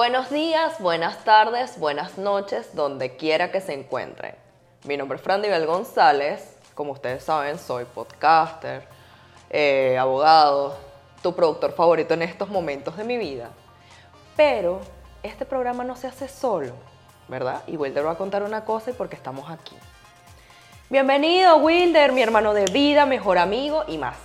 Buenos días, buenas tardes, buenas noches, donde quiera que se encuentren. Mi nombre es Fran Divel González. Como ustedes saben, soy podcaster, eh, abogado, tu productor favorito en estos momentos de mi vida. Pero este programa no se hace solo, ¿verdad? Y Wilder va a contar una cosa y porque estamos aquí. Bienvenido, Wilder, mi hermano de vida, mejor amigo y más.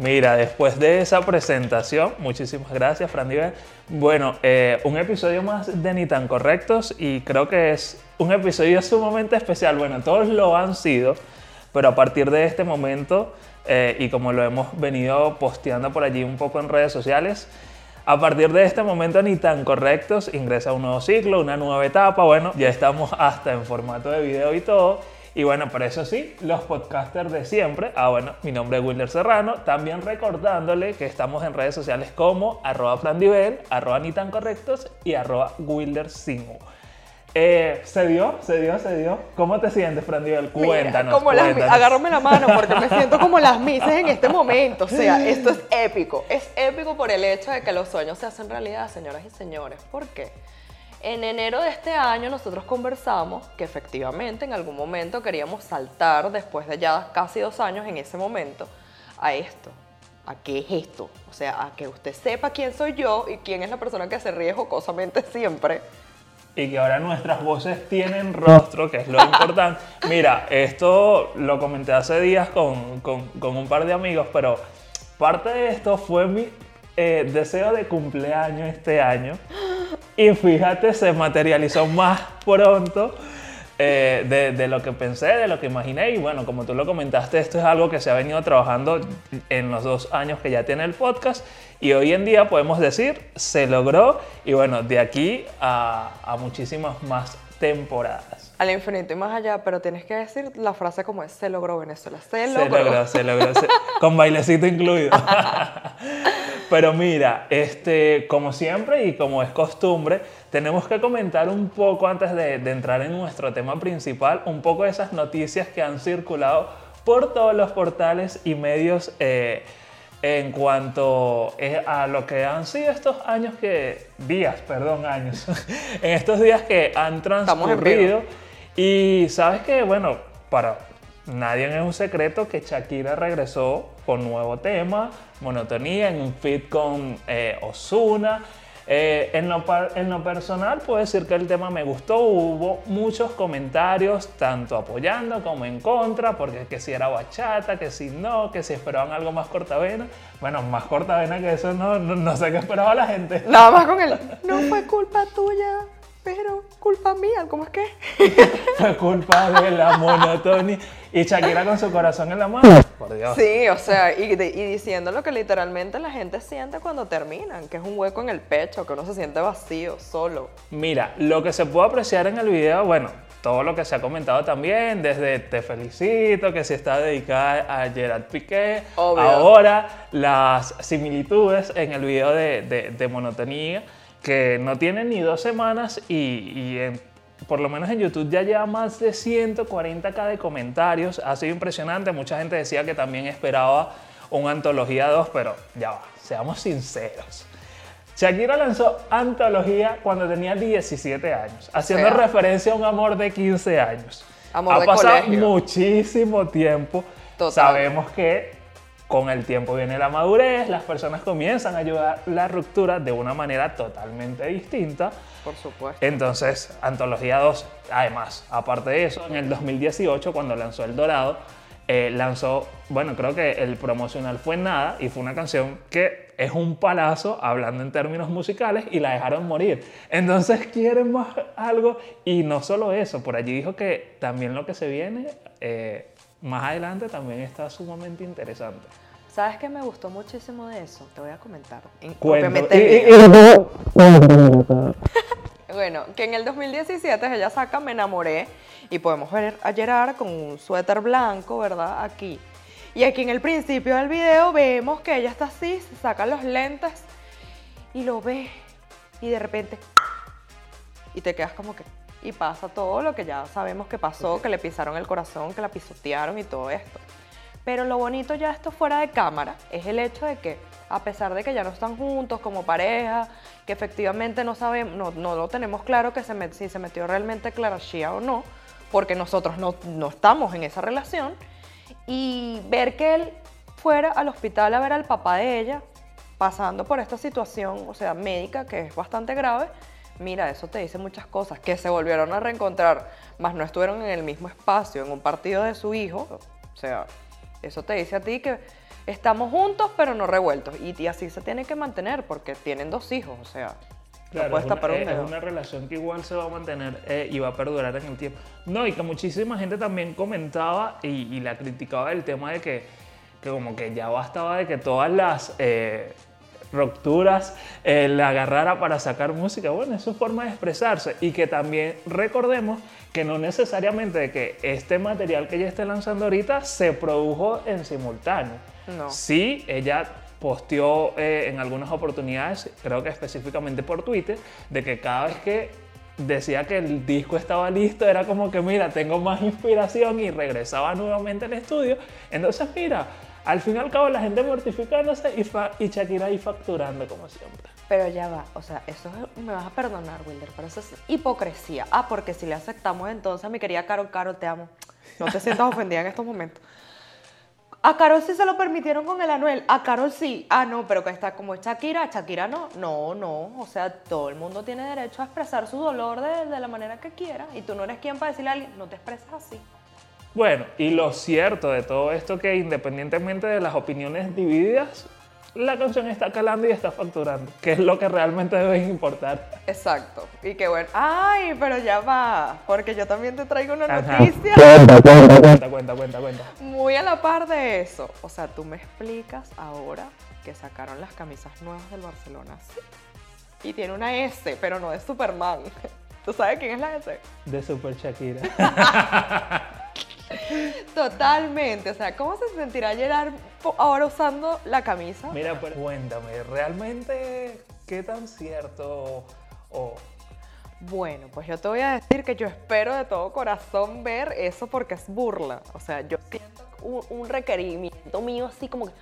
Mira, después de esa presentación, muchísimas gracias, Fran Diver. Bueno, eh, un episodio más de Ni tan Correctos y creo que es un episodio sumamente especial. Bueno, todos lo han sido, pero a partir de este momento, eh, y como lo hemos venido posteando por allí un poco en redes sociales, a partir de este momento ni tan correctos ingresa un nuevo ciclo, una nueva etapa. Bueno, ya estamos hasta en formato de video y todo. Y bueno, por eso sí, los podcasters de siempre. Ah, bueno, mi nombre es Wilder Serrano. También recordándole que estamos en redes sociales como arroba frandivel, arroba ni tan correctos y arroba Wilder Simu. Eh, se dio, se dio, se dio. ¿Cómo te sientes, Fran Divel? Cuéntanos. como las mi- cuéntanos. agárrame la mano porque me siento como las misas en este momento. O sea, esto es épico. Es épico por el hecho de que los sueños se hacen realidad, señoras y señores. ¿Por qué? En enero de este año nosotros conversamos que efectivamente en algún momento queríamos saltar, después de ya casi dos años en ese momento, a esto. ¿A qué es esto? O sea, a que usted sepa quién soy yo y quién es la persona que se ríe jocosamente siempre. y que ahora nuestras voces tienen rostro, que es lo importante. Mira, esto lo comenté hace días con, con- con un par de amigos, pero parte de esto fue mi eh, deseo de cumpleaños este año. Y fíjate, se materializó más pronto eh, de, de lo que pensé, de lo que imaginé. Y bueno, como tú lo comentaste, esto es algo que se ha venido trabajando en los dos años que ya tiene el podcast. Y hoy en día podemos decir, se logró. Y bueno, de aquí a, a muchísimas más temporadas. Al infinito y más allá, pero tienes que decir la frase como es, se logró Venezuela, se Se logró. logró, se logró, se- con bailecito incluido. Pero mira, este, como siempre y como es costumbre, tenemos que comentar un poco antes de, de entrar en nuestro tema principal, un poco de esas noticias que han circulado por todos los portales y medios eh, en cuanto eh, a lo que han sido estos años que, días, perdón, años, en estos días que han transcurrido. Y sabes que, bueno, para nadie es un secreto que Shakira regresó con nuevo tema, Monotonía, en un feat con eh, Ozuna. Eh, en, lo, en lo personal puedo decir que el tema me gustó, hubo muchos comentarios, tanto apoyando como en contra, porque que si era bachata, que si no, que si esperaban algo más cortavena. Bueno, más cortavena que eso no, no, no sé qué esperaba la gente. Nada más con el, no fue culpa tuya, pero culpa mía, ¿cómo es que? Fue culpa de la monotonía. Y Shakira con su corazón en la mano. Por Dios. Sí, o sea, y, de- y diciendo lo que literalmente la gente siente cuando terminan, que es un hueco en el pecho, que uno se siente vacío, solo. Mira, lo que se puede apreciar en el video, bueno, todo lo que se ha comentado también, desde te felicito, que si está dedicada a Gerard Piqué, Obvio. ahora las similitudes en el video de, de- de Monotonía, que no tiene ni dos semanas y, y en- por lo menos en YouTube ya lleva más de 140k de comentarios, ha sido impresionante, mucha gente decía que también esperaba un Antología 2, pero ya va, seamos sinceros. Shakira lanzó Antología cuando tenía 17 años, haciendo sea. referencia a un amor de 15 años. Amor ha de pasado colegio. muchísimo tiempo. Total. Sabemos que con el tiempo viene la madurez, las personas comienzan a ayudar la ruptura de una manera totalmente distinta. Por supuesto. Entonces, Antología 2, además, aparte de eso, en el 2018, cuando lanzó El Dorado, eh, lanzó, bueno, creo que el promocional fue Nada y fue una canción que es un palazo hablando en términos musicales y la dejaron morir. Entonces, quieren más algo y no solo eso, por allí dijo que también lo que se viene eh, más adelante también está sumamente interesante. ¿Sabes qué me gustó muchísimo de eso? Te voy a comentar. Bueno, que en el 2017 ella saca Me enamoré y podemos ver a Gerard con un suéter blanco, ¿verdad? Aquí. Y aquí en el principio del video vemos que ella está así, se saca los lentes y lo ve y de repente y te quedas como que y pasa todo lo que ya sabemos que pasó, que le pisaron el corazón, que la pisotearon y todo esto. Pero lo bonito ya esto fuera de cámara es el hecho de que a pesar de que ya no están juntos como pareja, que efectivamente no sabemos, no, no lo tenemos claro que se met- si se metió realmente Clara Shia o no, porque nosotros no, no estamos en esa relación, y ver que él fuera al hospital a ver al papá de ella, pasando por esta situación, o sea, médica, que es bastante grave, mira, eso te dice muchas cosas, que se volvieron a reencontrar, más no estuvieron en el mismo espacio, en un partido de su hijo, o sea, eso te dice a ti que estamos juntos pero no revueltos, y, y así se tiene que mantener, porque tienen dos hijos, o sea, Claro, no puedes es, una, tapar un es- una relación que igual se va a mantener eh, y va a perdurar en el tiempo. No, y que muchísima gente también comentaba y, y la criticaba del tema de que, que como que ya bastaba de que todas las eh, rupturas eh, la agarrara para sacar música. Bueno, es su forma de expresarse y que también recordemos que no necesariamente de que este material que ella esté lanzando ahorita se produjo en simultáneo. No. Sí, ella posteó eh, en algunas oportunidades, creo que específicamente por Twitter, de que cada vez que decía que el disco estaba listo, era como que, mira, tengo más inspiración y regresaba nuevamente al estudio. Entonces, mira, al fin y al cabo la gente mortificándose y, Shakira ahí facturando como siempre. Pero ya va, o sea, eso es- me vas a perdonar, Wilder, pero eso es hipocresía. Ah, porque si le aceptamos entonces mi querida Caro, Caro, te amo. No te sientas ofendida en estos momentos. A Carol sí se lo permitieron con el Anuel, a Carol sí. Ah, no, pero que está como Shakira, Shakira no. No, no, o sea, todo el mundo tiene derecho a expresar su dolor de la manera que quiera. Y tú no eres quien para decirle a alguien, no te expresas así. Bueno, y lo cierto de todo esto que independientemente de las opiniones divididas, la canción está calando y está facturando, que es lo que realmente debe importar. Exacto. Y qué bueno. Ay, pero ya va, porque yo también te traigo una Ajá. noticia. Cuenta, cuenta, cuenta, cuenta, cuenta. Muy a la par de eso. O sea, tú me explicas ahora que sacaron las camisas nuevas del Barcelona. sí. Y tiene una S, pero no de Superman. ¿Tú sabes quién es la S? De Super Shakira. Totalmente. O sea, ¿cómo se sentirá Gerard ahora usando la camisa? Mira, pero cuéntame, ¿realmente qué tan cierto o Bueno, pues yo te voy a decir que yo espero de todo corazón ver eso porque es burla. O sea, yo siento un, un requerimiento mío así como que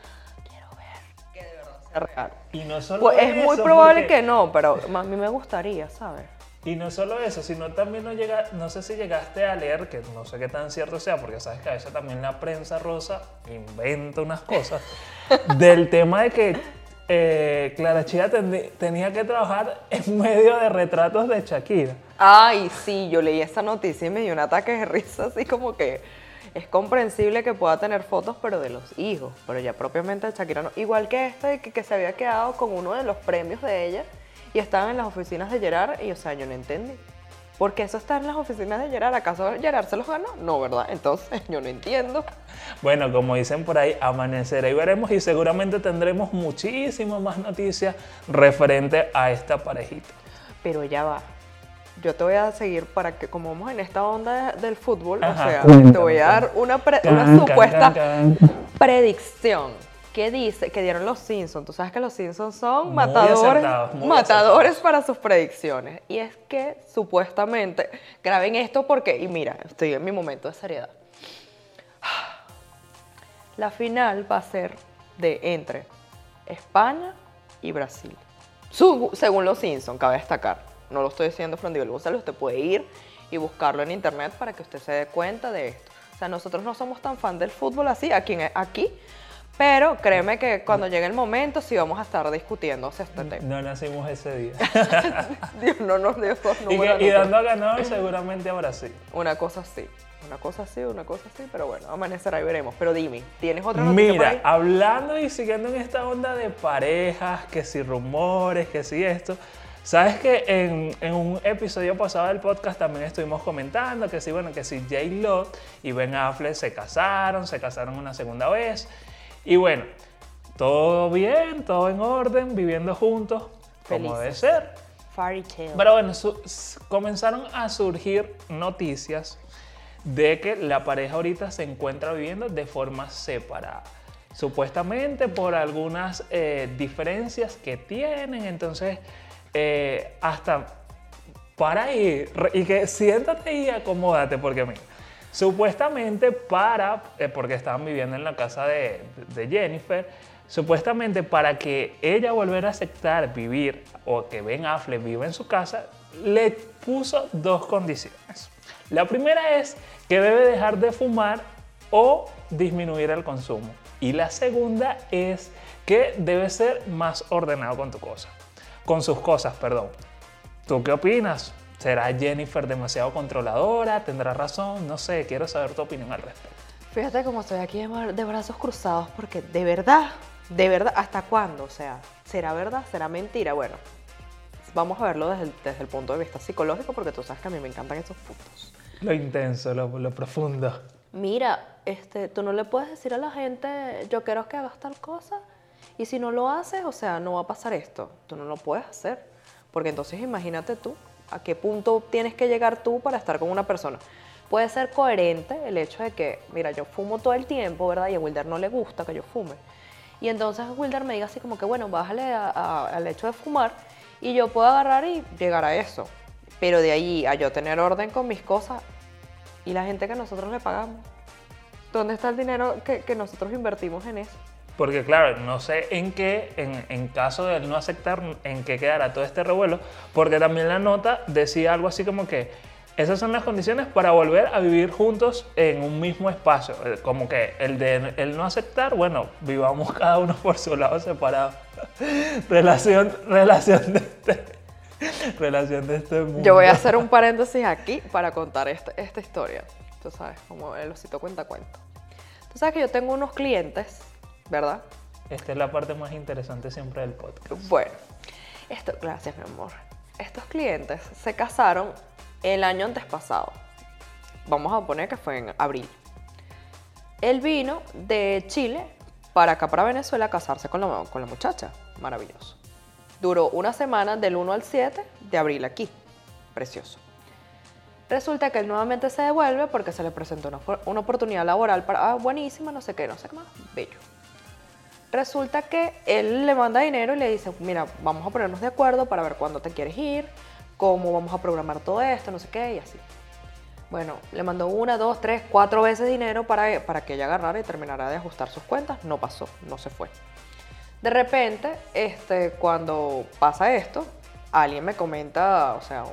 quiero ver que de verdad sea real. y no solo Pues es muy probable porque- que no, pero a mí me gustaría, ¿sabes? Y no solo eso, sino también no llega, no sé si llegaste a leer, que no sé qué tan cierto sea, porque sabes que a veces también la prensa rosa inventa unas cosas, del tema de que eh, Clara Chía tenía que trabajar en medio de retratos de Shakira. Ay, sí, yo leí esa noticia y me dio un ataque de risa, así como que es comprensible que pueda tener fotos, pero de los hijos, pero ya propiamente de Shakira no. Igual que este, que, que se había quedado con uno de los premios de ella y estaban en las oficinas de Gerard, y o sea, yo no entendí. ¿Por qué eso está en las oficinas de Gerard? ¿Acaso Gerard se los ganó? No, ¿verdad? Entonces, yo no entiendo. Bueno, como dicen por ahí, amanecerá y veremos y seguramente tendremos muchísimas más noticias referente a esta parejita. Pero ya va. Yo te voy a seguir para que, como vamos en esta onda de- del fútbol, Ajá, o sea, te voy a dar una, pre- una Can, can, supuesta can, can. predicción. ¿Qué dice? Que dieron los Simpsons. Tú sabes que los Simpsons son Muy matadores, matadores para sus predicciones. Y es que supuestamente, graben esto porque, y mira, estoy en mi momento de seriedad. La final va a ser de entre España y Brasil. Su- según los Simpsons, cabe destacar. No lo estoy diciendo Fran Divel González, usted puede ir y buscarlo en internet para que usted se dé cuenta de esto. O sea, nosotros no somos tan fan del fútbol así, aquí pero créeme que cuando llegue el momento sí vamos a estar discutiendo este tema. No nacimos ese día. Dios no nos dio esos y, que- dando a ganador seguramente a Brasil. Una cosa así, una cosa así, una cosa así, pero bueno, amanecerá y veremos. Pero dime, ¿tienes otra noticia por Mira, ahí? hablando y siguiendo en esta onda de parejas, que si rumores, que si esto. Sabes que en, en un episodio pasado del podcast también estuvimos comentando que si, bueno, que si J. Lo y Ben Affleck se casaron, se casaron una segunda vez. Y bueno, todo bien, todo en orden, viviendo juntos, como debe ser. Fairy tale. Pero bueno, comenzaron a surgir noticias de que la pareja ahorita se encuentra viviendo de forma separada. Supuestamente por algunas eh, diferencias que tienen, entonces eh, hasta para ahí re- y que siéntate y acomódate porque mira, Supuestamente para, eh, porque estaban viviendo en la casa de, Jennifer, supuestamente para que ella volviera a aceptar vivir o que Ben Affleck viva en su casa, le puso dos condiciones. La primera es que debe dejar de fumar o disminuir el consumo. Y la segunda es que debe ser más ordenado con tu cosa. Con sus cosas, perdón. ¿Tú qué opinas? ¿Será Jennifer demasiado controladora? ¿Tendrá razón? No sé, quiero saber tu opinión al respecto. Fíjate cómo estoy aquí de brazos cruzados porque de verdad, de verdad, ¿hasta cuándo? O sea, ¿será verdad? ¿Será mentira? Bueno, vamos a verlo desde el, desde el punto de vista psicológico porque tú sabes que a mí me encantan esos puntos. Lo intenso, lo, lo profundo. Mira, este, tú no le puedes decir a la gente, yo quiero que hagas tal cosa, y si no lo haces, o sea, no va a pasar esto. Tú no lo puedes hacer, porque entonces imagínate tú, a qué punto tienes que llegar tú para estar con una persona. Puede ser coherente el hecho de que, mira, yo fumo todo el tiempo, ¿verdad? Y a Wilder no le gusta que yo fume. Y entonces Wilder me diga así como que, bueno, bájale al hecho de fumar y yo puedo agarrar y llegar a eso. Pero de ahí a yo tener orden con mis cosas y la gente que nosotros le pagamos. ¿Dónde está el dinero que, nosotros invertimos en eso? Porque claro, no sé en qué, en, en, caso de no aceptar, en qué quedará todo este revuelo, porque también la nota decía algo así como que esas son las condiciones para volver a vivir juntos en un mismo espacio. Eh, como que el de el no aceptar, bueno, vivamos cada uno por su lado separado. relación, relación de este, relación de este mundo. Yo voy a hacer un paréntesis aquí para contar esta, esta historia. Tú sabes, como el osito cuenta cuento. Tú sabes que yo tengo unos clientes, ¿verdad? Esta es la parte más interesante siempre del podcast. Bueno, esto, gracias mi amor. Estos clientes se casaron el año antes pasado. Vamos a poner que fue en abril. Él vino de Chile para acá, para Venezuela, a casarse con la, con la muchacha. Maravilloso. Duró una semana del 1 al 7 de abril aquí. Precioso. Resulta que él nuevamente se devuelve porque se le presentó una, una oportunidad laboral para, ah, buenísima, no sé qué, no sé qué más, bello. Resulta que él le manda dinero y le dice, mira, vamos a ponernos de acuerdo para ver cuándo te quieres ir, cómo vamos a programar todo esto, no sé qué, y así. Bueno, le mandó una, dos, tres, cuatro veces dinero para, para que ella agarrara y terminara de ajustar sus cuentas. No pasó, no se fue. De repente, este, cuando pasa esto, alguien me comenta, o sea,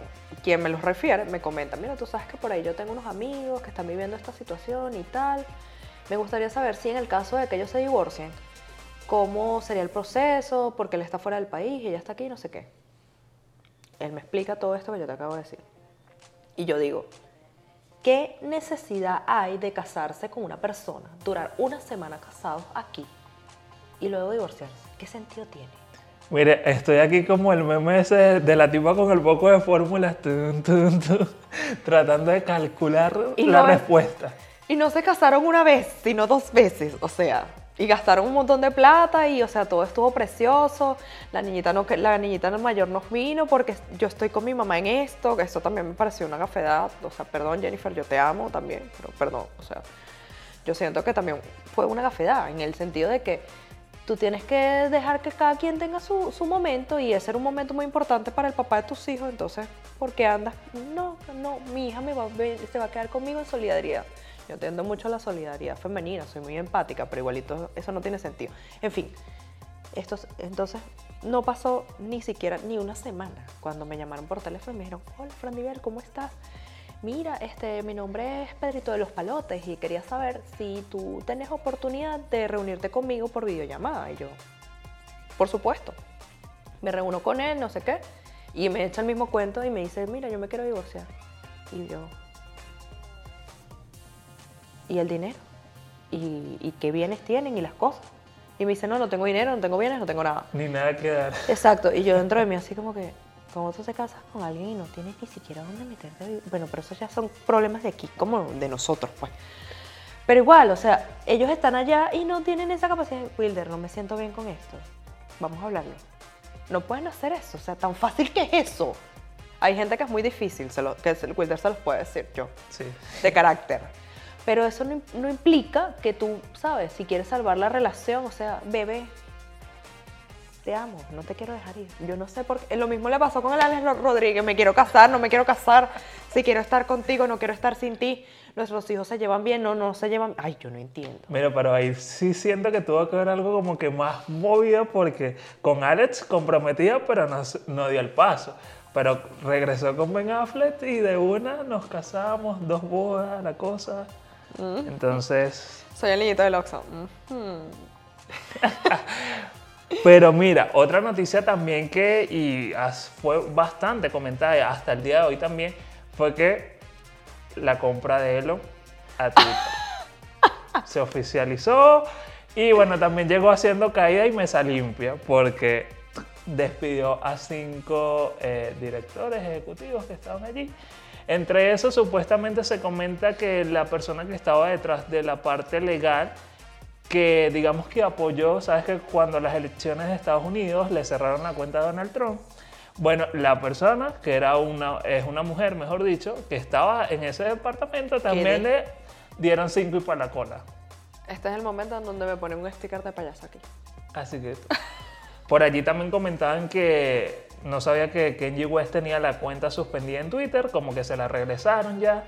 quien me los refiere, me comenta, mira, tú sabes que por ahí yo tengo unos amigos que están viviendo esta situación y tal. Me gustaría saber si en el caso de que ellos se divorcien, cómo sería el proceso, porque él está fuera del país y ella está aquí, no sé qué. Él me explica todo esto que yo te acabo de decir. Y yo digo, ¿qué necesidad hay de casarse con una persona, durar una semana casados aquí y luego divorciarse? ¿Qué sentido tiene? Mire, estoy aquí como el meme ese de la tipa con el poco de fórmulas, tratando de calcular la respuesta. Y no se casaron una vez, sino dos veces, o sea, y gastaron un montón de plata y, o sea, todo estuvo precioso. La niñita, no, la niñita mayor nos vino porque yo estoy con mi mamá en esto, que eso también me pareció una gafedad. O sea, perdón Jennifer, yo te amo también, pero perdón, o sea, yo siento que también fue una gafedad en el sentido de que tú tienes que dejar que cada quien tenga su, su momento y ese era un momento muy importante para el papá de tus hijos, entonces, ¿por qué andas? No, no, mi hija me va, se va a quedar conmigo en solidaridad. Yo entiendo mucho la solidaridad femenina, soy muy empática, pero igualito eso no tiene sentido. En fin, estos, entonces no pasó ni siquiera ni una semana cuando me llamaron por teléfono y me dijeron, hola Fran Diver, ¿cómo estás? Mira, este, mi nombre es Pedrito de los Palotes y quería saber si tú tienes oportunidad de reunirte conmigo por videollamada. Y yo, por supuesto. Me reúno con él, no sé qué, y me echa el mismo cuento y me dice, mira, yo me quiero divorciar. Y yo, y el dinero y, qué bienes tienen y las cosas. Y me dice, no, no tengo dinero, no tengo bienes, no tengo nada. Ni nada que dar. Exacto. Y yo dentro de mí así como que, ¿cómo tú te casas con alguien y no tienes ni siquiera dónde meterte? Bueno, pero esos ya son problemas de aquí, como de nosotros, pues. Pero igual, o sea, ellos están allá y no tienen esa capacidad. Wilder, no me siento bien con esto. Vamos a hablarlo. No pueden hacer eso, o sea, tan fácil que es eso. Hay gente que es muy difícil, se lo, que Wilder se los puede decir yo. Sí. De carácter. Pero eso no, implica que tú, sabes, si quieres salvar la relación, o sea, bebé, te amo, no te quiero dejar ir. Yo no sé por qué. Lo mismo le pasó con el Alex Rodríguez, me quiero casar, no me quiero casar, si quiero estar contigo, no quiero estar sin ti. Nuestros hijos se llevan bien, no, no se llevan... Ay, yo no entiendo. Mira, pero ahí sí siento que tuvo que ver algo como que más movido porque con Alex comprometida, pero no, no dio el paso. Pero regresó con Ben Affleck y de una nos casamos, dos bodas, la cosa. Mm. Entonces... Soy el niñito del Oxxo. Pero mira, otra noticia también que y fue bastante comentada hasta el día de hoy también fue que la compra de Elon a Twitter se oficializó y bueno, también llegó haciendo caída y mesa limpia porque despidió a cinco eh, directores ejecutivos que estaban allí. Entre esos supuestamente se comenta que la persona que estaba detrás de la parte legal que digamos que apoyó, sabes que cuando las elecciones de Estados Unidos le cerraron la cuenta a Donald Trump, bueno, la persona, que era una, es una mujer, mejor dicho, que estaba en ese departamento, también le dieron cinco y para la cola. Este es el momento en donde me ponen un sticker de payaso aquí. Así que por allí también comentaban que no sabía que Kenji West tenía la cuenta suspendida en Twitter, como que se la regresaron ya.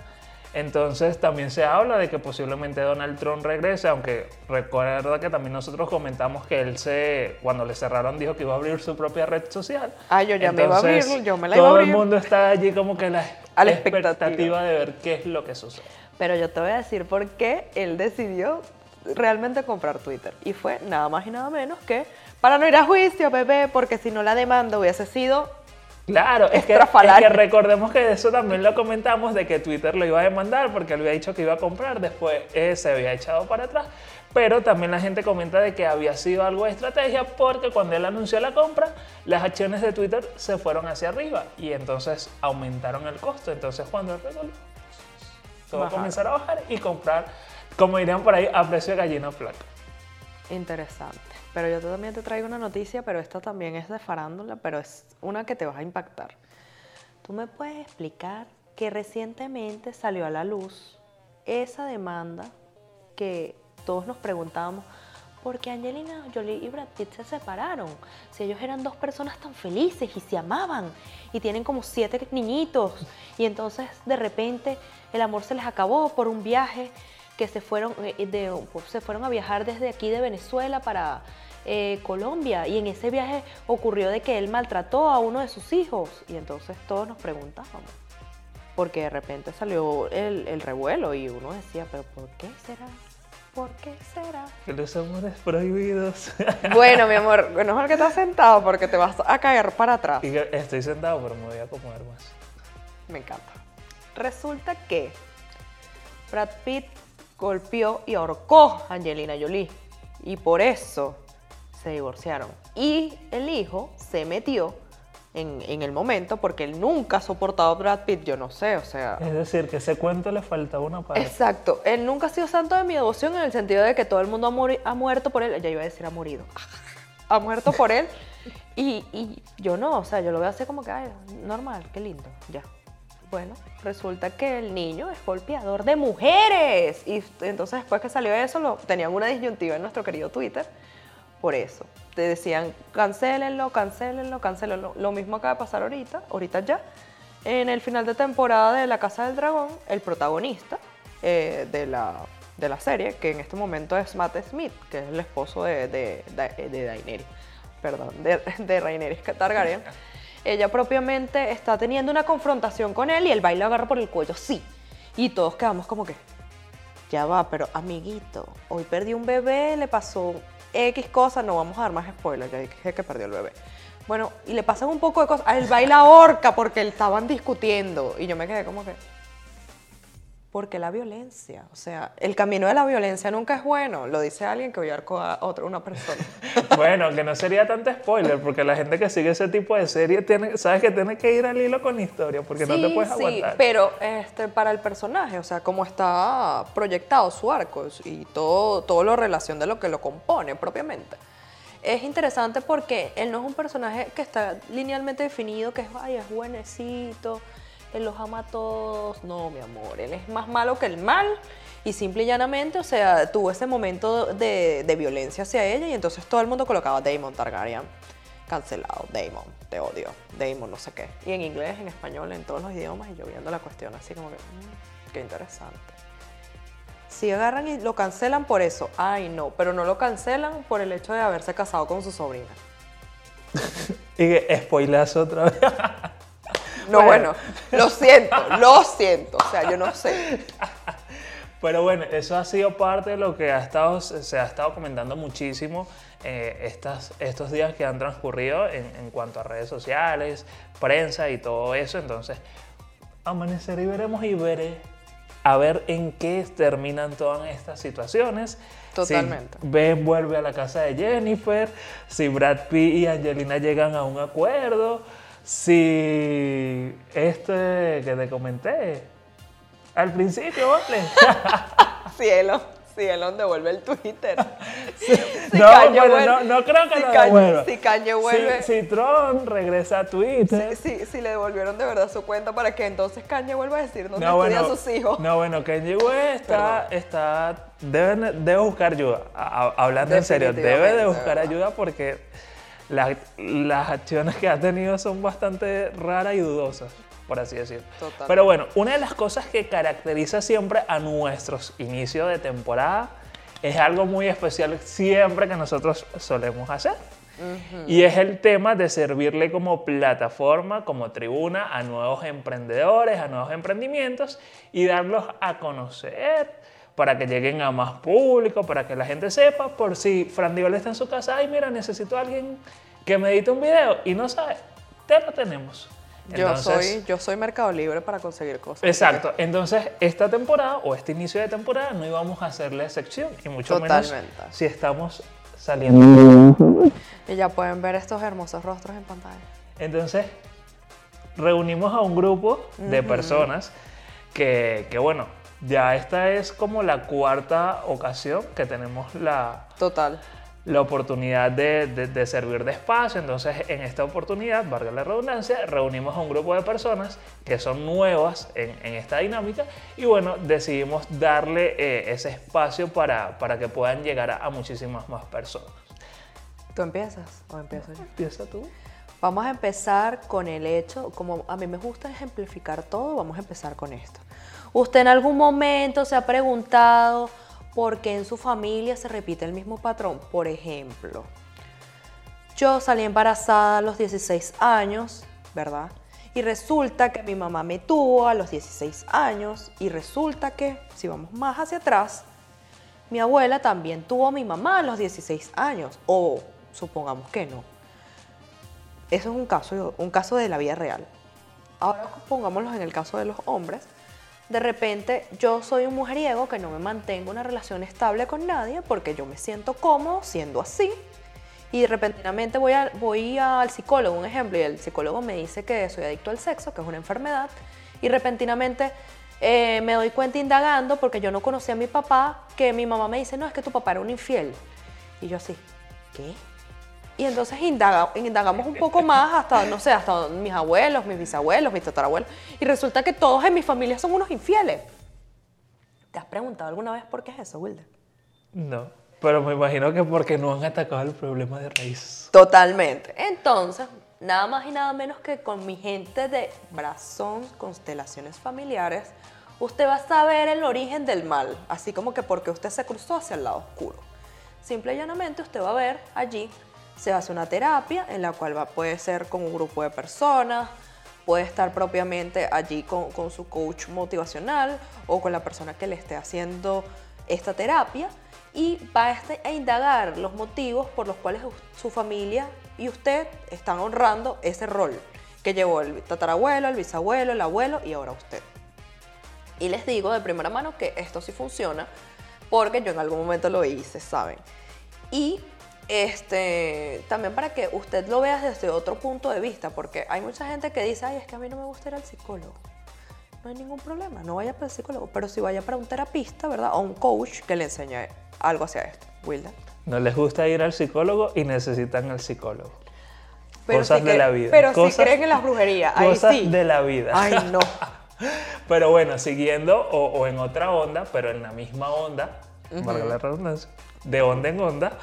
Entonces también se habla de que posiblemente Donald Trump regrese, aunque recuerda que también nosotros comentamos que él se, cuando le cerraron, dijo que iba a abrir su propia red social. Ah, yo ya me iba a abrir, yo me la iba a abrir. Todo el mundo está allí como que la, a la expectativa. de ver qué es lo que sucede. Pero yo te voy a decir por qué él decidió realmente comprar Twitter. Y fue nada más y nada menos que para no ir a juicio, bebé, porque si no la demanda hubiese sido Claro, es que, es que, recordemos que eso también lo comentamos de que Twitter lo iba a demandar porque él había dicho que iba a comprar, después eh, se había echado para atrás, pero también la gente comenta de que había sido algo de estrategia porque cuando él anunció la compra, las acciones de Twitter se fueron hacia arriba y entonces aumentaron el costo. Entonces cuando él resolvió, todo va a comenzar a bajar y comprar, como dirían por ahí, a precio de gallina flaca. Interesante. Pero yo también te traigo una noticia, pero esta también es de farándula, pero es una que te va a impactar. ¿Tú me puedes explicar que recientemente salió a la luz esa demanda que todos nos preguntábamos, ¿por qué Angelina Jolie y Brad Pitt se separaron? Si ellos eran dos personas tan felices y se amaban y tienen como siete niñitos y entonces de repente el amor se les acabó por un viaje que se fueron, eh, de, se fueron a viajar desde aquí de Venezuela para eh, Colombia y en ese viaje ocurrió de que él maltrató a uno de sus hijos y entonces todos nos preguntábamos, porque de repente salió el, revuelo y uno decía, pero ¿por qué será? ¿Por qué será? Que los amores prohibidos. Bueno, mi amor, no es mejor que estás sentado porque te vas a caer para atrás. estoy sentado, pero me voy a acomodar más. Me encanta. Resulta que Brad Pitt golpeó y ahorcó a Angelina Jolie. Y por eso se divorciaron. Y el hijo se metió en, el momento porque él nunca ha soportado a Brad Pitt, yo no sé, o sea... Es decir, que ese cuento le falta una parte. Exacto, él nunca ha sido santo de mi devoción en el sentido de que todo el mundo ha, muerto por él, ya iba a decir ha morido, ha muerto por él y, y, yo no, o sea, yo lo veo así como que, ay, normal, qué lindo, ya. Bueno, resulta que el niño es golpeador de mujeres y entonces después que salió eso, lo, tenían una disyuntiva en nuestro querido Twitter por eso. Te decían, cancélenlo, cancélenlo, cancélenlo. Lo mismo acaba de pasar ahorita, ahorita ya. En el final de temporada de La Casa del Dragón, el protagonista eh, de, la, de, la, serie, que en este momento es Matt Smith, que es el esposo de, de, de Daenerys, perdón, de, de Rhaenyra Targaryen, ella propiamente está teniendo una confrontación con él y el baile agarra por el cuello, sí. Y todos quedamos como que, ya va, pero amiguito, hoy perdí un bebé, le pasó X cosas, no vamos a dar más spoilers, ya dije que perdió el bebé. Bueno, y le pasan un poco de cosas. Él baila orca porque estaban discutiendo. Y yo me quedé como que. Porque la violencia, o sea, el camino de la violencia nunca es bueno, lo dice alguien que voy a a otra, una persona. bueno, que no sería tanto spoiler, porque la gente que sigue ese tipo de serie tiene, sabes que tiene que ir al hilo con la historia, porque no te puedes aguantar. Sí, pero este, para el personaje, o sea, cómo está proyectado su arco y todo, todo lo relación de lo que lo compone propiamente es interesante porque él no es un personaje que está linealmente definido, que es, ay, es buenecito, él los ama a todos. No, mi amor, él es más malo que el mal. Y simple y llanamente, o sea, tuvo ese momento de, violencia hacia ella y entonces todo el mundo colocaba Damon Targaryen. cancelado, Damon, te odio, Damon, no sé qué. Y en inglés, en español, en todos los idiomas, y yo viendo la cuestión así como que, mm, qué interesante. Si agarran y lo cancelan por eso, ay no, pero no lo cancelan por el hecho de haberse casado con su sobrina. y otra vez. No, bueno, lo siento, lo siento, o sea, yo no sé. Pero bueno, eso ha sido parte de lo que ha estado, se ha estado comentando muchísimo eh, estas, estos días que han transcurrido en, en, cuanto a redes sociales, prensa y todo eso. Entonces, amanecer y veremos y veré a ver en qué terminan todas estas situaciones. Totalmente. Si Ben vuelve a la casa de Jennifer, si Brad Pitt y Angelina llegan a un acuerdo, si este que te comenté al principio, ¿vale? Cielo. Si Elon devuelve el Twitter. no, bueno, no, no, creo que si lo devuelva. Si Kanye vuelve. Si, Trump regresa a Twitter. Si, si, le devolvieron de verdad su cuenta para que entonces Kanye vuelva a decir dónde no, estudia sus hijos. No, bueno, Kanye West está, está debe, debe, buscar ayuda. hablando en serio, debe de buscar ayuda porque las acciones que ha tenido son bastante raras y dudosas por así decirlo. Pero bueno, una de las cosas que caracteriza siempre a nuestros inicios de temporada es algo muy especial siempre que nosotros solemos hacer. Y es el tema de servirle como plataforma, como tribuna a nuevos emprendedores, a nuevos emprendimientos y darlos a conocer para que lleguen a más público, para que la gente sepa, por si Fran Dival está en su casa, ay mira, necesito a alguien que me edite un video y no sabe, te lo tenemos yo, soy, yo soy Mercado Libre para conseguir cosas. Exacto. Entonces, esta temporada o este inicio de temporada no íbamos a hacerle excepción. Y mucho menos si estamos saliendo. Y ya pueden ver estos hermosos rostros en pantalla. Entonces, reunimos a un grupo de personas que, que, bueno, ya esta es como la cuarta ocasión que tenemos la... Total la oportunidad de, servir de espacio. Entonces, en esta oportunidad, valga la redundancia, reunimos a un grupo de personas que son nuevas en, esta dinámica y bueno, decidimos darle eh, ese espacio para, para, que puedan llegar a, muchísimas más personas. ¿Tú empiezas o empiezo yo? Empieza tú. Vamos a empezar con el hecho, como a mí me gusta ejemplificar todo, vamos a empezar con esto. ¿Usted en algún momento se ha preguntado porque en su familia se repite el mismo patrón. Por ejemplo, yo salí embarazada a los 16 años, ¿verdad? Y resulta que mi mamá me tuvo a los 16 años y resulta que, si vamos más hacia atrás, mi abuela también tuvo a mi mamá a los 16 años, o supongamos que no. Eso es un caso, un caso de la vida real. Ahora pongámoslo en el caso de los hombres de repente yo soy un mujeriego que no me mantengo una relación estable con nadie porque yo me siento cómodo siendo así. Y repentinamente voy, voy al psicólogo, un ejemplo, y el psicólogo me dice que soy adicto al sexo, que es una enfermedad, y repentinamente eh, me doy cuenta indagando, porque yo no conocía a mi papá, que mi mamá me dice, no, es que tu papá era un infiel. Y yo así, ¿qué? Y entonces indagamos un poco más hasta, no sé, hasta mis abuelos, mis bisabuelos, mis tatarabuelos. Y resulta que todos en mi familia son unos infieles. ¿Te has preguntado alguna vez por qué es eso, Wilder? No, pero me imagino que porque no han atacado el problema de raíz. Totalmente. Entonces, nada más y nada menos que con mi gente de Brazón, constelaciones familiares, usted va a saber el origen del mal, así como que porque usted se cruzó hacia el lado oscuro. Simple y llanamente usted va a ver allí se hace una terapia en la cual va, puede ser con un grupo de personas, puede estar propiamente allí con, con su coach motivacional o con la persona que le esté haciendo esta terapia y va a, este, indagar los motivos por los cuales su familia y usted están honrando ese rol que llevó el tatarabuelo, el bisabuelo, el abuelo y ahora usted. Y les digo de primera mano que esto sí funciona porque yo en algún momento lo hice, ¿saben? Y este, también para que usted lo vea desde otro punto de vista, porque hay mucha gente que dice, ay, es que a mí no me gusta ir al psicólogo. No hay ningún problema, no vaya para el psicólogo, pero si vaya para un terapista, ¿verdad? O un coach que le enseñe algo hacia esto. Wilda. No les gusta ir al psicólogo y necesitan al psicólogo. cosas de la vida. Pero si creen en las brujerías, cosas de la vida. Ay, no. pero bueno, siguiendo o, en otra onda, pero en la misma onda, valga la redundancia, de onda en onda,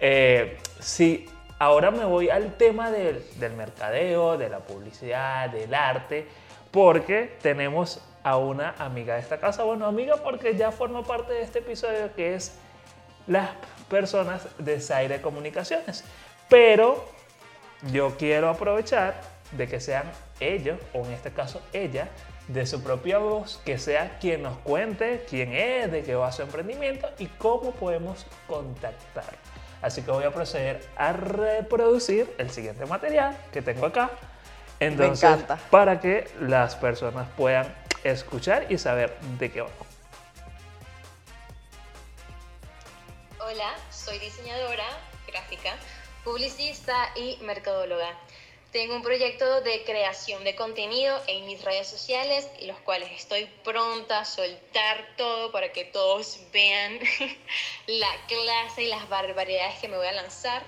eh, si ahora me voy al tema del, mercadeo, de la publicidad, del arte, porque tenemos a una amiga de esta casa. Bueno, amiga porque ya forma parte de este episodio que es las personas de Zaire Comunicaciones. Pero yo quiero aprovechar de que sean ellos, o en este caso ella, de su propia voz, que sea quien nos cuente quién es, de qué va su emprendimiento y cómo podemos contactar. Así que voy a proceder a reproducir el siguiente material que tengo acá. Entonces, Me encanta. para que las personas puedan escuchar y saber de qué va. Hola, soy diseñadora gráfica, publicista y mercadóloga. Tengo un proyecto de creación de contenido en mis redes sociales, los cuales estoy pronta a soltar todo para que todos vean la clase y las barbaridades que me voy a lanzar.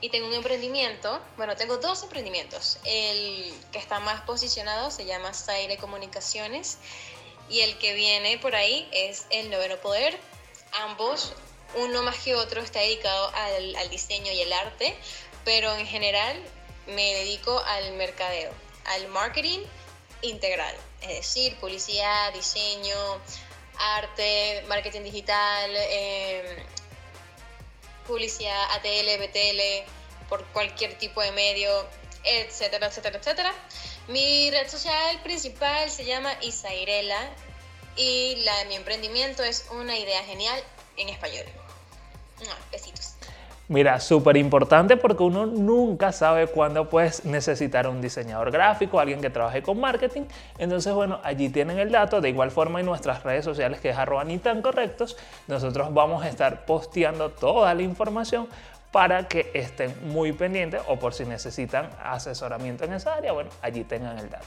Y tengo un emprendimiento, bueno, tengo dos emprendimientos. El que está más posicionado se llama Zaire Comunicaciones y el que viene por ahí es El Noveno Poder. Ambos, uno más que otro, está dedicado al, al diseño y el arte, pero en general me dedico al mercadeo, al marketing integral, es decir, publicidad, diseño, arte, marketing digital, eh, publicidad ATL, BTL, por cualquier tipo de medio, etcétera, etcétera, etcétera. Mi red social principal se llama Isairela y la de mi emprendimiento es una idea genial en español. Besitos. Mira, súper importante porque uno nunca sabe cuándo puedes necesitar un diseñador gráfico, alguien que trabaje con marketing. Entonces, bueno, allí tienen el dato. De igual forma en nuestras redes sociales que es arroba ni tan correctos, nosotros vamos a estar posteando toda la información para que estén muy pendientes o por si necesitan asesoramiento en esa área, bueno, allí tengan el dato.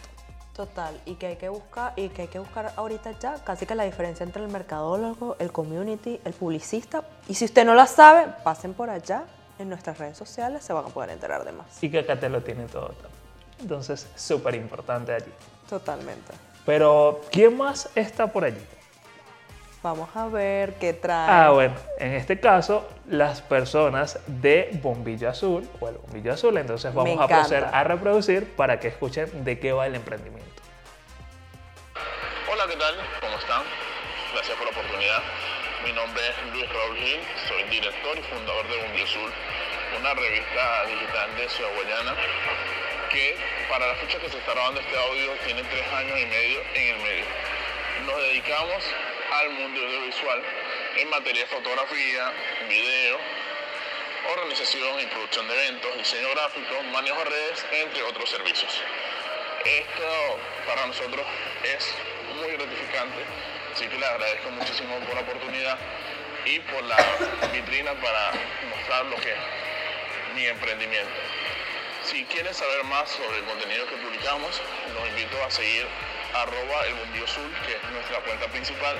Total, y que hay que buscar, y que hay que buscar ahorita ya casi que la diferencia entre el mercadólogo, el community, el publicista. Y si usted no la sabe, pasen por allá en nuestras redes sociales, se van a poder enterar de más. Y que acá te lo tiene todo. también. Entonces, súper importante allí. Totalmente. Pero, ¿quién más está por allí? Vamos a ver qué trae. Ah, bueno, en este caso, las personas de Bombillo Azul o el Bombillo Azul. Entonces vamos a proceder a reproducir para que escuchen de qué va el emprendimiento. Hola, ¿qué tal? ¿Cómo están? Gracias por la oportunidad. Mi nombre es Luis Raúl Gil, soy director y fundador de Bombillo Azul, una revista digital de Ciudad Guayana que para la fecha que se está grabando este audio tiene tres años y medio en el medio. Nos dedicamos al mundo audiovisual en materia de fotografía, video, organización y producción de eventos, diseño gráfico, manejo de redes, entre otros servicios. Esto para nosotros es muy gratificante, así que le agradezco muchísimo por la oportunidad y por la vitrina para mostrar lo que es mi emprendimiento. Si quieren saber más sobre el contenido que publicamos, los invito a seguir arroba el Bombillo Azul, que es nuestra cuenta principal,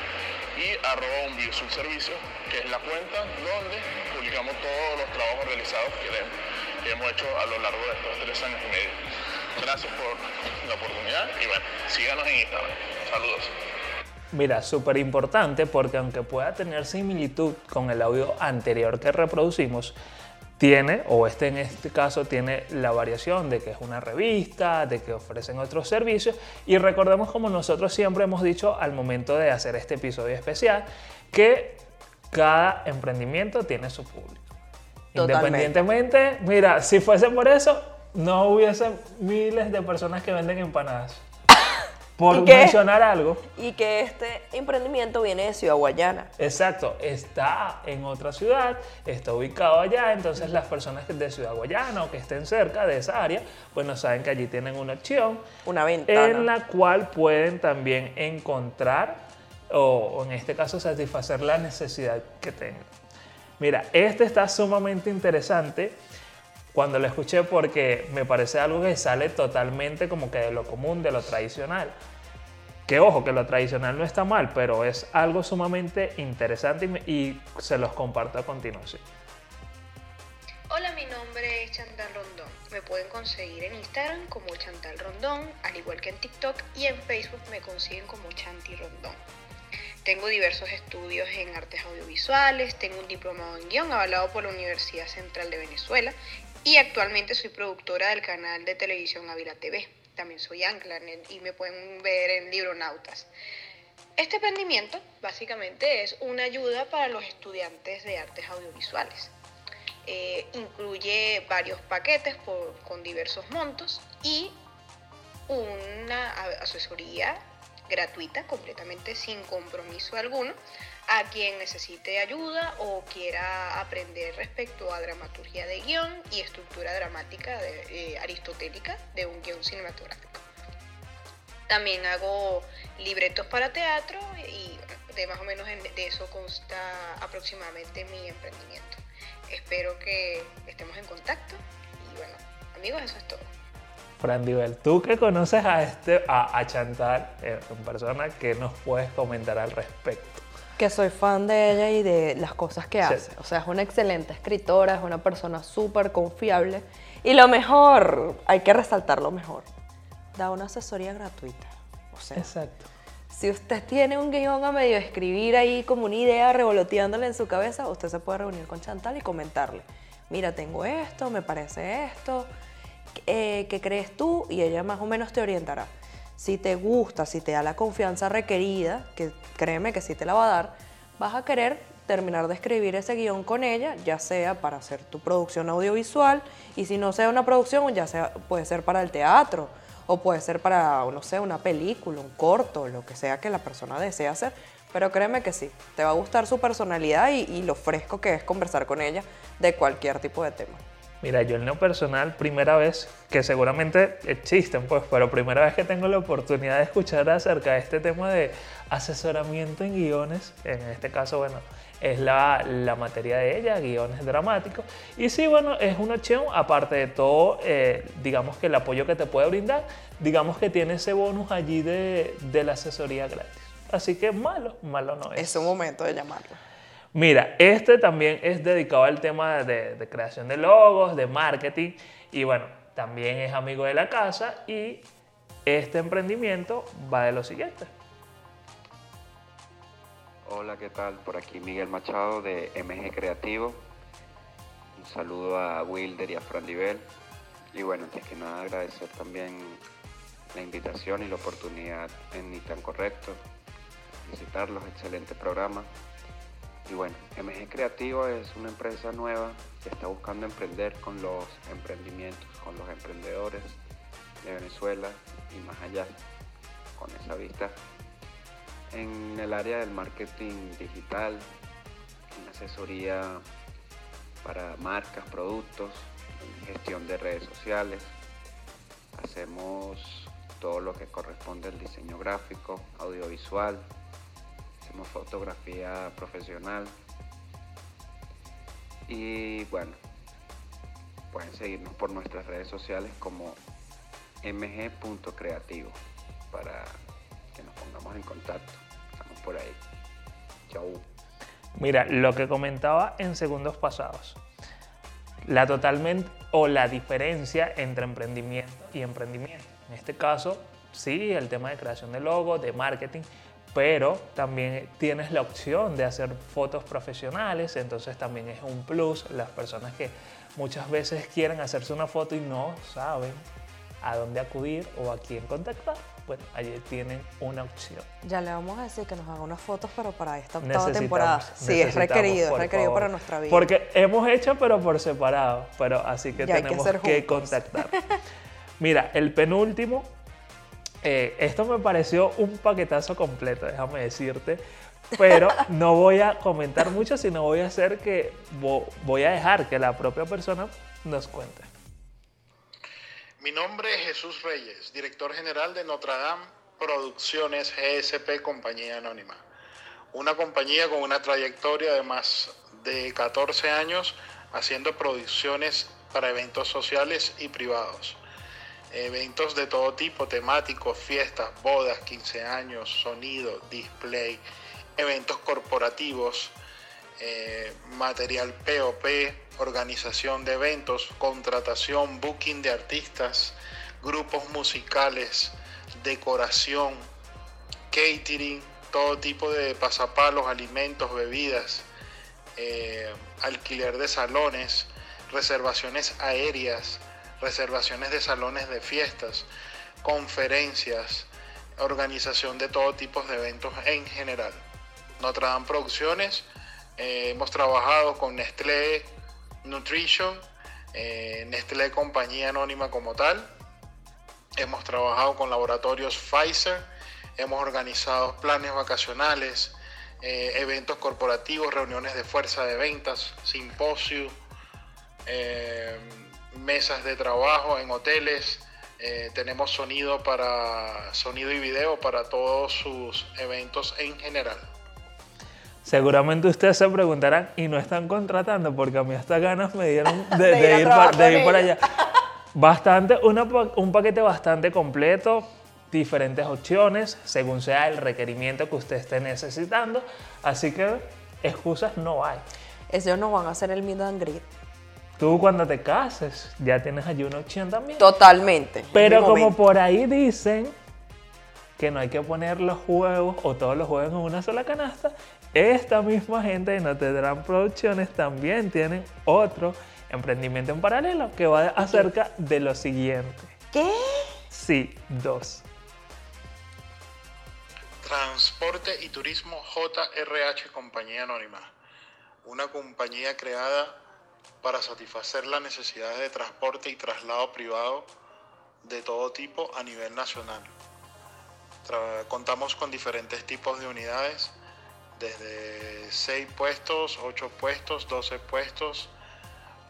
y arroba Bombillo Azul Servicios, que es la cuenta donde publicamos todos los trabajos realizados que hemos hecho a lo largo de estos tres años y medio. Gracias por la oportunidad y bueno, síganos en Instagram. Saludos. Mira, súper importante porque aunque pueda tener similitud con el audio anterior que reproducimos, tiene, o este en este caso tiene la variación de que es una revista, de que ofrecen otros servicios y recordemos como nosotros siempre hemos dicho al momento de hacer este episodio especial que cada emprendimiento tiene su público. Totalmente. Independientemente, mira, si fuese por eso, no hubiese miles de personas que venden empanadas. Por mencionar algo. Y que este emprendimiento viene de Ciudad Guayana. Exacto, está en otra ciudad, está ubicado allá, entonces las personas que de Ciudad Guayana o que estén cerca de esa área, bueno, saben que allí tienen una opción Una ventana. en la cual pueden también encontrar o, o en este caso satisfacer la necesidad que tengan. Mira, este está sumamente interesante cuando lo escuché porque me parece algo que sale totalmente como que de lo común, de lo tradicional. Que ojo, que lo tradicional no está mal, pero es algo sumamente interesante y, se los comparto a continuación. Hola, mi nombre es Chantal Rondón. Me pueden conseguir en Instagram como Chantal Rondón, al igual que en TikTok y en Facebook me consiguen como Chanti Rondón. Tengo diversos estudios en artes audiovisuales, tengo un diplomado en guion avalado por la Universidad Central de Venezuela y actualmente soy productora del canal de televisión Avila TV. También soy ancla y me pueden ver en Libronautas. Este emprendimiento básicamente es una ayuda para los estudiantes de artes audiovisuales. Eh, incluye varios paquetes con diversos montos y una asesoría gratuita, completamente sin compromiso alguno, a quien necesite ayuda o quiera aprender respecto a dramaturgia de guion y estructura dramática de, eh, aristotélica de un guion cinematográfico. También hago libretos para teatro y de más o menos de eso consta aproximadamente mi emprendimiento. Espero que estemos en contacto y bueno, amigos, eso es todo. Fran Divel, tú que conoces a, este, a, Chantal eh, en persona, ¿qué nos puedes comentar al respecto? Que soy fan de ella y de las cosas que hace. O sea, es una excelente escritora, es una persona súper confiable. Y lo mejor, hay que resaltar lo mejor, da una asesoría gratuita. O sea, Exacto. Si usted tiene un guion a medio escribir ahí como una idea revoloteándole en su cabeza, usted se puede reunir con Chantal y comentarle, mira, tengo esto, me parece esto, eh, ¿qué crees tú? Y ella más o menos te orientará. Si te gusta, si te da la confianza requerida, que créeme que sí te la va a dar, vas a querer terminar de escribir ese guion con ella, ya sea para hacer tu producción audiovisual, y si no sea una producción, ya sea, puede ser para el teatro, o puede ser para, no sé, una película, un corto, lo que sea que la persona desee hacer. Pero créeme que sí, te va a gustar su personalidad y, y lo fresco que es conversar con ella de cualquier tipo de tema. Mira, yo en lo personal, primera vez, que seguramente existen, pues, pero primera vez que tengo la oportunidad de escuchar acerca de este tema de asesoramiento en guiones, en este caso, bueno, es la, la materia de ella, guiones dramáticos. Y sí, bueno, es una opción, aparte de todo, eh, digamos que el apoyo que te puede brindar, digamos que tiene ese bonus allí de, de la asesoría gratis. Así que malo, malo no es. Es un momento de llamarlo. Mira, este también es dedicado al tema de, creación de logos, de marketing y bueno, también es amigo de la casa y este emprendimiento va de lo siguiente. Hola, ¿qué tal? Por aquí Miguel Machado de MG Creativo. Un saludo a Wilder y a Fran Libel. Y bueno, antes que nada agradecer también la invitación y la oportunidad en Ni Tan Correcto, visitarlos, excelente programa. Y bueno, MG Creativo es una empresa nueva que está buscando emprender con los emprendimientos, con los emprendedores de Venezuela y más allá, con esa vista en el área del marketing digital, en asesoría para marcas, productos, gestión de redes sociales. Hacemos todo lo que corresponde al diseño gráfico, audiovisual, hacemos fotografía profesional. Y bueno, pueden seguirnos por nuestras redes sociales como mg.creativo para que nos pongamos en contacto. Estamos por ahí. Chau. Mira, lo que comentaba en segundos pasados. La totalmente o la diferencia entre emprendimiento y emprendimiento. En este caso, sí, el tema de creación de logos, de marketing, pero también tienes la opción de hacer fotos profesionales, entonces también es un plus las personas que muchas veces quieren hacerse una foto y no saben a dónde acudir o a quién contactar. Bueno, allí tienen una opción. Ya le vamos a decir que nos haga unas fotos, pero para esta octava temporada. Sí, es requerido, es requerido para nuestra vida. Porque hemos hecho, pero por separado, pero así que tenemos que contactar. Mira, el penúltimo eh, esto me pareció un paquetazo completo, déjame decirte. Pero no voy a comentar mucho, sino voy a hacer que voy a dejar que la propia persona nos cuente. Mi nombre es Jesús Reyes, director general de Notre Dame Producciones GSP Compañía Anónima. Una compañía con una trayectoria de más de 14 años haciendo producciones para eventos sociales y privados eventos de todo tipo, temáticos, fiestas, bodas, 15 años, sonido, display, eventos corporativos, eh, material POP, organización de eventos, contratación, booking de artistas, grupos musicales, decoración, catering, todo tipo de pasapalos, alimentos, bebidas, eh, alquiler de salones, reservaciones aéreas, reservaciones de salones de fiestas, conferencias, organización de todo tipo de eventos en general. Notre Dame Producciones, eh, hemos trabajado con Nestlé Nutrition, eh, Nestlé Compañía Anónima como tal, hemos trabajado con laboratorios Pfizer, hemos organizado planes vacacionales, eh, eventos corporativos, reuniones de fuerza de ventas, simposios, mesas de trabajo en hoteles, eh, tenemos sonido para sonido y video para todos sus eventos en general. Seguramente ustedes se preguntarán y no están contratando porque a mí hasta ganas me dieron de, ir, por allá. Bastante, un paquete bastante completo, diferentes opciones según sea el requerimiento que usted esté necesitando. Así que excusas no hay. Ellos no van a hacer el meet and greet tú cuando te cases ya tienes allí una opción también. Totalmente. Pero como por ahí dicen que no hay que poner los juegos o todos los juegos en una sola canasta, esta misma gente de No Tendrán Producciones también tienen otro emprendimiento en paralelo que va acerca de lo siguiente. ¿Qué? Sí, dos. Transporte y Turismo JRH Compañía Anónima. Una compañía creada para satisfacer las necesidades de transporte y traslado privado de todo tipo a nivel nacional. contamos con diferentes tipos de unidades, desde 6 puestos, 8 puestos, 12 puestos,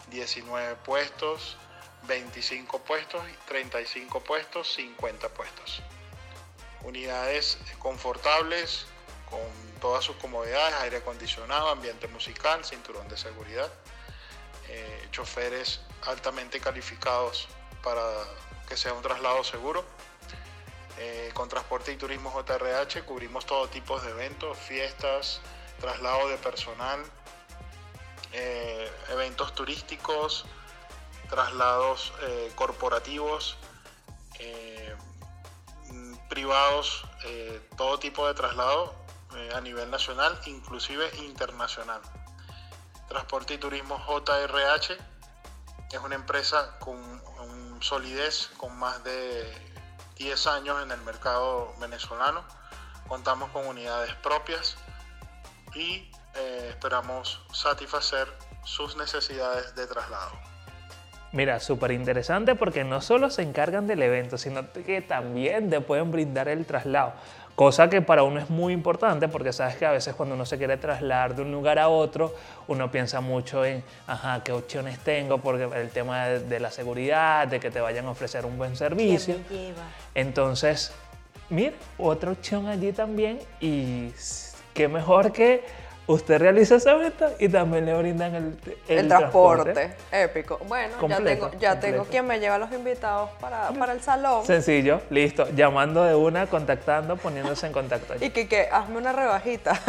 19 puestos, 25 puestos, 35 puestos, 50 puestos. Unidades confortables, con todas sus comodidades, aire acondicionado, ambiente musical, cinturón de seguridad eh, choferes altamente calificados para que sea un traslado seguro. Eh, con Transporte y Turismo JRH cubrimos todo tipo de eventos, fiestas, traslado de personal, eh, eventos turísticos, traslados corporativos, privados, todo tipo de traslado a nivel nacional, inclusive internacional. Transporte y Turismo JRH es una empresa con solidez, con más de 10 años en el mercado venezolano. Contamos con unidades propias y eh, esperamos satisfacer sus necesidades de traslado. Mira, súper interesante porque no solo se encargan del evento, sino que también te pueden brindar el traslado. Cosa que para uno es muy importante porque sabes que a veces cuando uno se quiere trasladar de un lugar a otro, uno piensa mucho en, ajá, qué opciones tengo, porque el tema de, la seguridad, de que te vayan a ofrecer un buen servicio. Entonces, mira, otra opción allí también y qué mejor que usted realiza esa venta y también le brindan el, el, transporte. Épico. Bueno, ya, tengo, ya tengo quien me lleva a los invitados para, para, el salón. Sencillo, listo. Llamando de una, contactando, poniéndose en contacto. y que, que hazme una rebajita.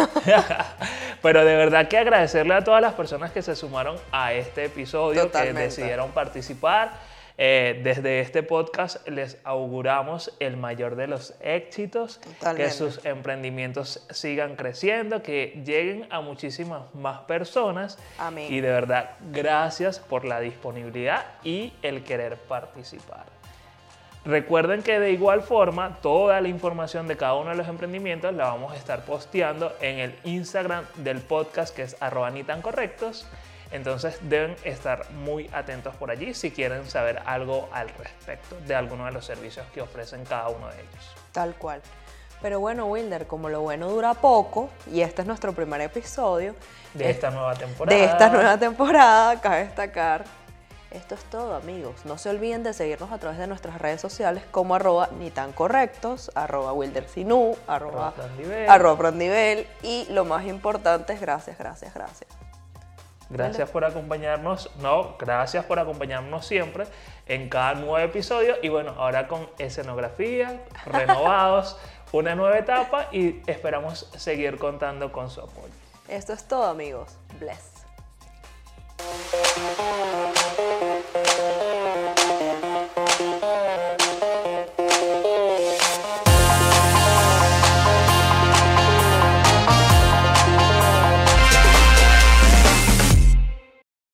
Pero de verdad que agradecerle a todas las personas que se sumaron a este episodio, que decidieron participar eh, desde este podcast les auguramos el mayor de los éxitos, que sus emprendimientos sigan creciendo, que lleguen a muchísimas más personas. Amén. Y de verdad, gracias por la disponibilidad y el querer participar. Recuerden que de igual forma toda la información de cada uno de los emprendimientos la vamos a estar posteando en el Instagram del podcast que es arroba ni tan correctos entonces deben estar muy atentos por allí si quieren saber algo al respecto de alguno de los servicios que ofrecen cada uno de ellos. Tal cual. Pero bueno, Wilder, como lo bueno dura poco, y este es nuestro primer episodio de esta nueva temporada. De esta nueva temporada, cabe destacar. Esto es todo, amigos. No se olviden de seguirnos a través de nuestras redes sociales como arroba ni tan correctos, arroba wildersinú, arroba, arroba y lo más importante es gracias, gracias, gracias. Gracias por acompañarnos. No, gracias por acompañarnos siempre en cada nuevo episodio. Y bueno, ahora con escenografía, renovados, una nueva etapa y esperamos seguir contando con su apoyo. Esto es todo, amigos. Bless.